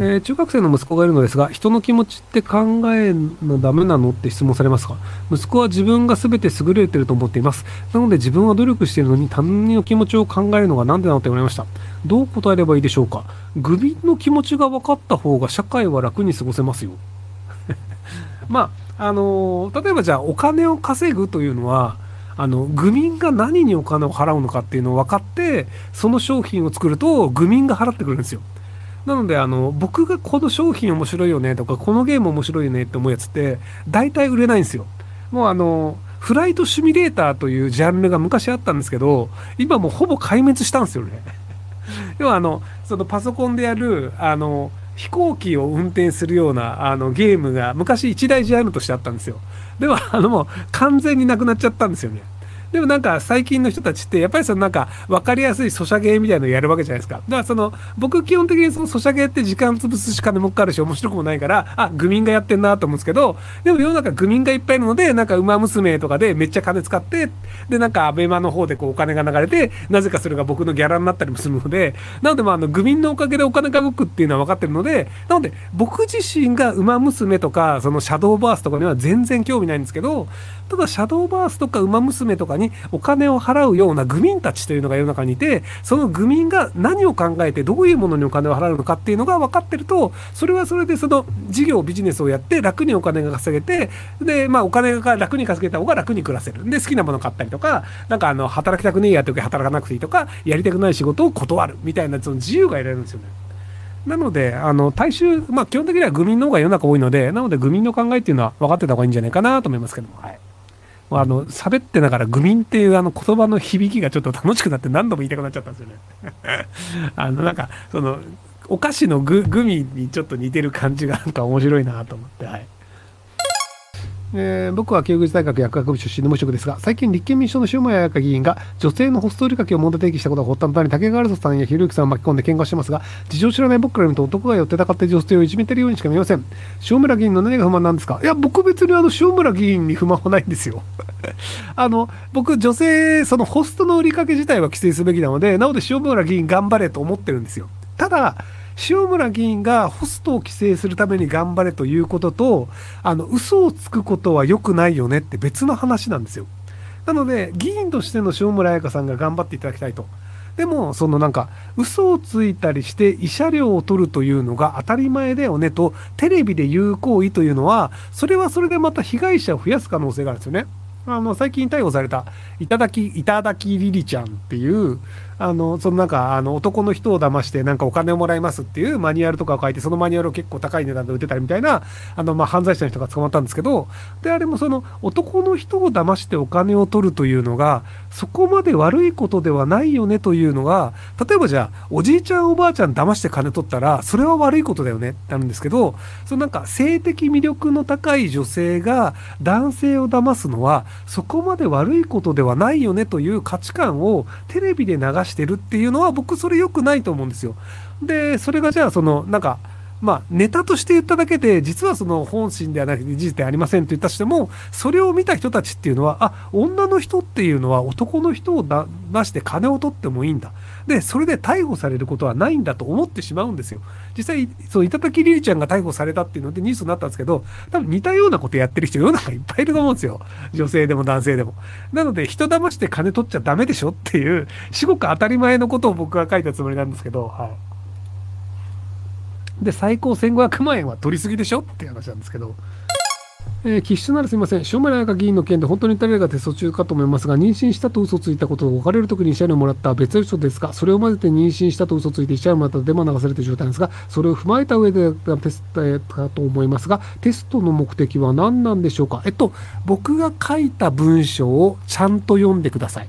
えー、中学生の息子がいるのですが、人の気持ちって考えのダメなのって質問されますか？息子は自分が全て優れてると思っています。なので自分は努力しているのに他人の気持ちを考えるのが何でなのって言われました。どう答えればいいでしょうか？グミの気持ちが分かった方が社会は楽に過ごせますよ。まあ、あのー、例えばじゃあお金を稼ぐというのは、あの、愚民が何にお金を払うのかっていうのを分かって、その商品を作ると、愚民が払ってくるんですよ。なので、あの、僕がこの商品面白いよねとか、このゲーム面白いよねって思うやつって、大体売れないんですよ。もうあの、フライトシミュレーターというジャンルが昔あったんですけど、今もうほぼ壊滅したんですよね。要はあの、そのパソコンでやる、あの、飛行機を運転するようなあのゲームが昔一大ジャンルとしてあったんですよ。では、あのもう完全になくなっちゃったんですよね。でもなんか最近の人たちってやっぱりそのなんか分かりやすいソシャゲみたいなのをやるわけじゃないですか。だからその僕基本的にそのソシャゲって時間潰すし金もかかるし面白くもないからあ愚民がやってんなと思うんですけどでも世の中愚民がいっぱいいるのでなんか馬娘とかでめっちゃ金使ってでなんかアベマの方でこうお金が流れてなぜかそれが僕のギャラになったりもするのでなのでまああの愚民のおかげでお金が動くっていうのは分かってるのでなので僕自身が馬娘とかそのシャドーバースとかには全然興味ないんですけどただシャドーバースとか馬娘とかにお金を払うような愚民たちというのが世の中にいて、その愚民が何を考えてどういうものにお金を払うのかっていうのが分かってると、それはそれでその事業、ビジネスをやって楽にお金が稼げて、で、まあお金が楽に稼げた方が楽に暮らせる。で、好きなもの買ったりとか、なんかあの、働きたくねえやって時働かなくていいとか、やりたくない仕事を断るみたいなその自由が得られるんですよね。なので、あの、大衆、まあ基本的には愚民の方が世の中多いので、なので愚民の考えっていうのは分かってた方がいいんじゃないかなと思いますけども、あの、喋ってながら愚民っていうあの言葉の響きがちょっと楽しくなって何度も言いたくなっちゃったんですよね。あの、なんか、その、お菓子のググミにちょっと似てる感じがなんか面白いなと思って、はい。えー、僕は慶應大学薬学部出身の無職ですが、最近立憲民主党の塩谷彩香議員が女性のホスト売りかけを問題提起したことが発端となり、竹川ルさんやひろゆきさんを巻き込んで喧嘩してますが、事情知らない僕から見ると男が寄ってたかって女性をいじめてるようにしか見えません。塩村議員の何が不満なんですか？いや、僕別にあの塩村議員に不満はないんですよ。あの、僕女性、そのホストの売りかけ自体は規制すべきなので、なので塩村議員頑張れと思ってるんですよ。ただ、塩村議員がホストを規制するために頑張れということと、あの、嘘をつくことは良くないよねって別の話なんですよ。なので、議員としての塩村彩香さんが頑張っていただきたいと。でも、そのなんか、嘘をついたりして慰謝料を取るというのが当たり前だよねと、テレビで言う行為というのは、それはそれでまた被害者を増やす可能性があるんですよね。あの、最近逮捕された、いただき、いただきリリちゃんっていう、あの、そのなんか、あの、男の人を騙してなんかお金をもらいますっていうマニュアルとかを書いて、そのマニュアルを結構高い値段で売ってたりみたいな、あの、まあ、犯罪者の人が捕まったんですけど、で、あれもその、男の人を騙してお金を取るというのが、そこまで悪いことではないよねというのが、例えばじゃあ、おじいちゃんおばあちゃん騙して金取ったら、それは悪いことだよねってなるんですけど、そのなんか、性的魅力の高い女性が男性を騙すのは、そこまで悪いことではないよねという価値観をテレビで流してしてるっていうのは僕それ良くないと思うんですよ。で、それがじゃあそのなんかまあ、ネタとして言っただけで、実はその本心ではなくて事実ではありませんと言ったとしても、それを見た人たちっていうのは、あ、女の人っていうのは男の人をだ出して金を取ってもいいんだ。で、それで逮捕されることはないんだと思ってしまうんですよ。実際、そう、いただきりりちゃんが逮捕されたっていうのでニュースになったんですけど、多分似たようなことやってる人世の中いっぱいいると思うんですよ。女性でも男性でも。なので、人騙して金取っちゃダメでしょっていう、至極当たり前のことを僕は書いたつもりなんですけど、はい。で、最高1500万円は取りすぎでしょっていう話なんですけど、えー、気質ならすみません。塩村彩議員の件で本当に誰がテスト中かと思いますが、妊娠したと嘘ついたことを別れる時に慰謝料をもらった別の人ですが、それを混ぜて妊娠したと嘘ついて慰謝料をもらったデマ流されている状態ですが、それを踏まえた上でテストかと思いますが、テストの目的は何なんでしょうかえっと、僕が書いた文章をちゃんと読んでください。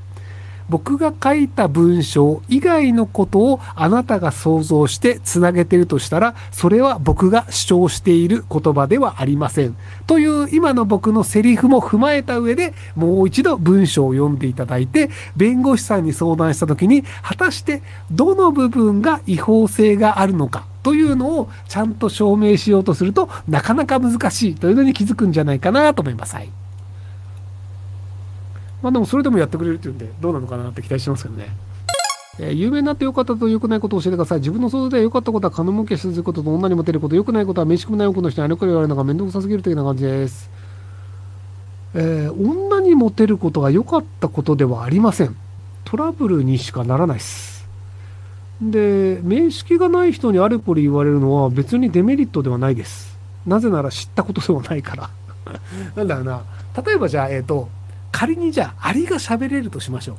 僕が書いた文章以外のことをあなたが想像してつなげてるとしたら、それは僕が主張している言葉ではありません。という今の僕のセリフも踏まえた上でもう一度文章を読んでいただいて、弁護士さんに相談した時に、果たしてどの部分が違法性があるのか。というのをちゃんと証明しようとするとなかなか難しいというのに気づくんじゃないかなと思います。はいまあでもそれでもやってくれるっていうんで、どうなのかなって期待してますけどね。えー有名になって良かったと良くないことを教えてください。自分の想像で良かったことは金儲けしすることと女にモテること、良くないことは飯食もない多くの人にあれこれ言われるのが面倒くさすぎるというような感じです。えー女にモテることが良かったことではありません。トラブルにしかならないです。で、面識がない人にあれこれ言われるのは別にデメリットではないです。なぜなら知ったことではないから。なんだろうな。例えばじゃあ、えっ、と、仮にじゃあ、アリが喋れるとしましょう。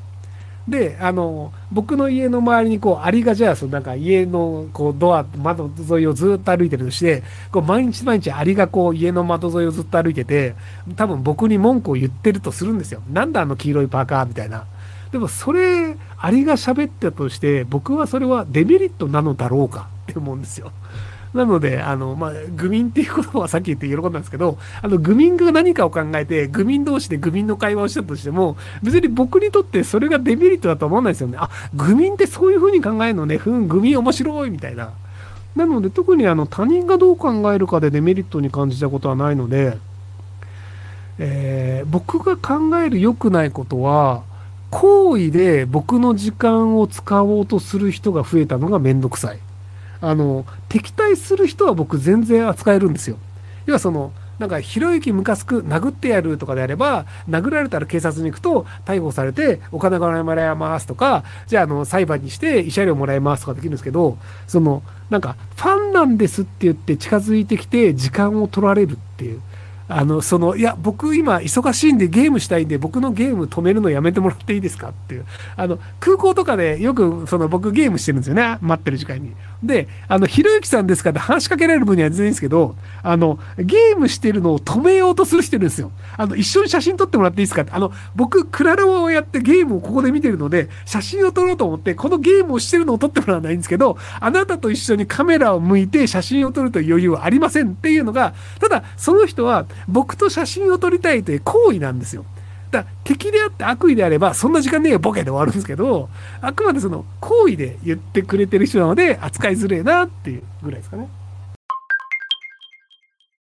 で、あの、僕の家の周りにこう、アリがじゃあ、そのなんか家のこう、ドア、窓沿いをずっと歩いてるとして、こう、毎日毎日アリがこう、家の窓沿いをずっと歩いてて、多分僕に文句を言ってるとするんですよ。なんだあの黄色いパーカーみたいな。でもそれ、アリが喋ったとして、僕はそれはデメリットなのだろうかって思うんですよ。なので、あの、まあ、愚民っていう言葉はさっき言って喜んだんですけど、あの、愚民が何かを考えて、愚民同士で愚民の会話をしたとしても、別に僕にとってそれがデメリットだと思わないですよね。あ、愚民ってそういう風に考えるのね。ふん、愚民面白いみたいな。なので、特にあの、他人がどう考えるかでデメリットに感じたことはないので、えー僕が考える良くないことは、行為で僕の時間を使おうとする人が増えたのがめんどくさい。あの、敵対する人は僕全然扱えるんですよ。要はその、なんか、ひろゆきムカつく、殴ってやるとかであれば、殴られたら警察に行くと、逮捕されて、お金がもらえますとか、じゃあ、あの、裁判にして、慰謝料もらえますとかできるんですけど、その、なんか、ファンなんですって言って近づいてきて、時間を取られるっていう。あの、その、いや、僕今忙しいんでゲームしたいんで、僕のゲーム止めるのやめてもらっていいですかっていう。あの、空港とかでよく、その、僕ゲームしてるんですよね。待ってる時間に。で、あの、ひろゆきさんですかって話しかけられる分には全然いいんですけど、あの、ゲームしてるのを止めようとする人いるんですよ。あの、一緒に写真撮ってもらっていいですかって。あの、僕、クラロワをやってゲームをここで見てるので、写真を撮ろうと思って、このゲームをしてるのを撮ってもらわないんですけど、あなたと一緒にカメラを向いて写真を撮るという余裕はありませんっていうのが、ただ、その人は僕と写真を撮りたいという行為なんですよ。だから敵であって悪意であれば、そんな時間ねえよ、ボケで終わるんですけど、あくまでその好意で言ってくれてる人なので、扱いづれえなっていうぐらいですかね。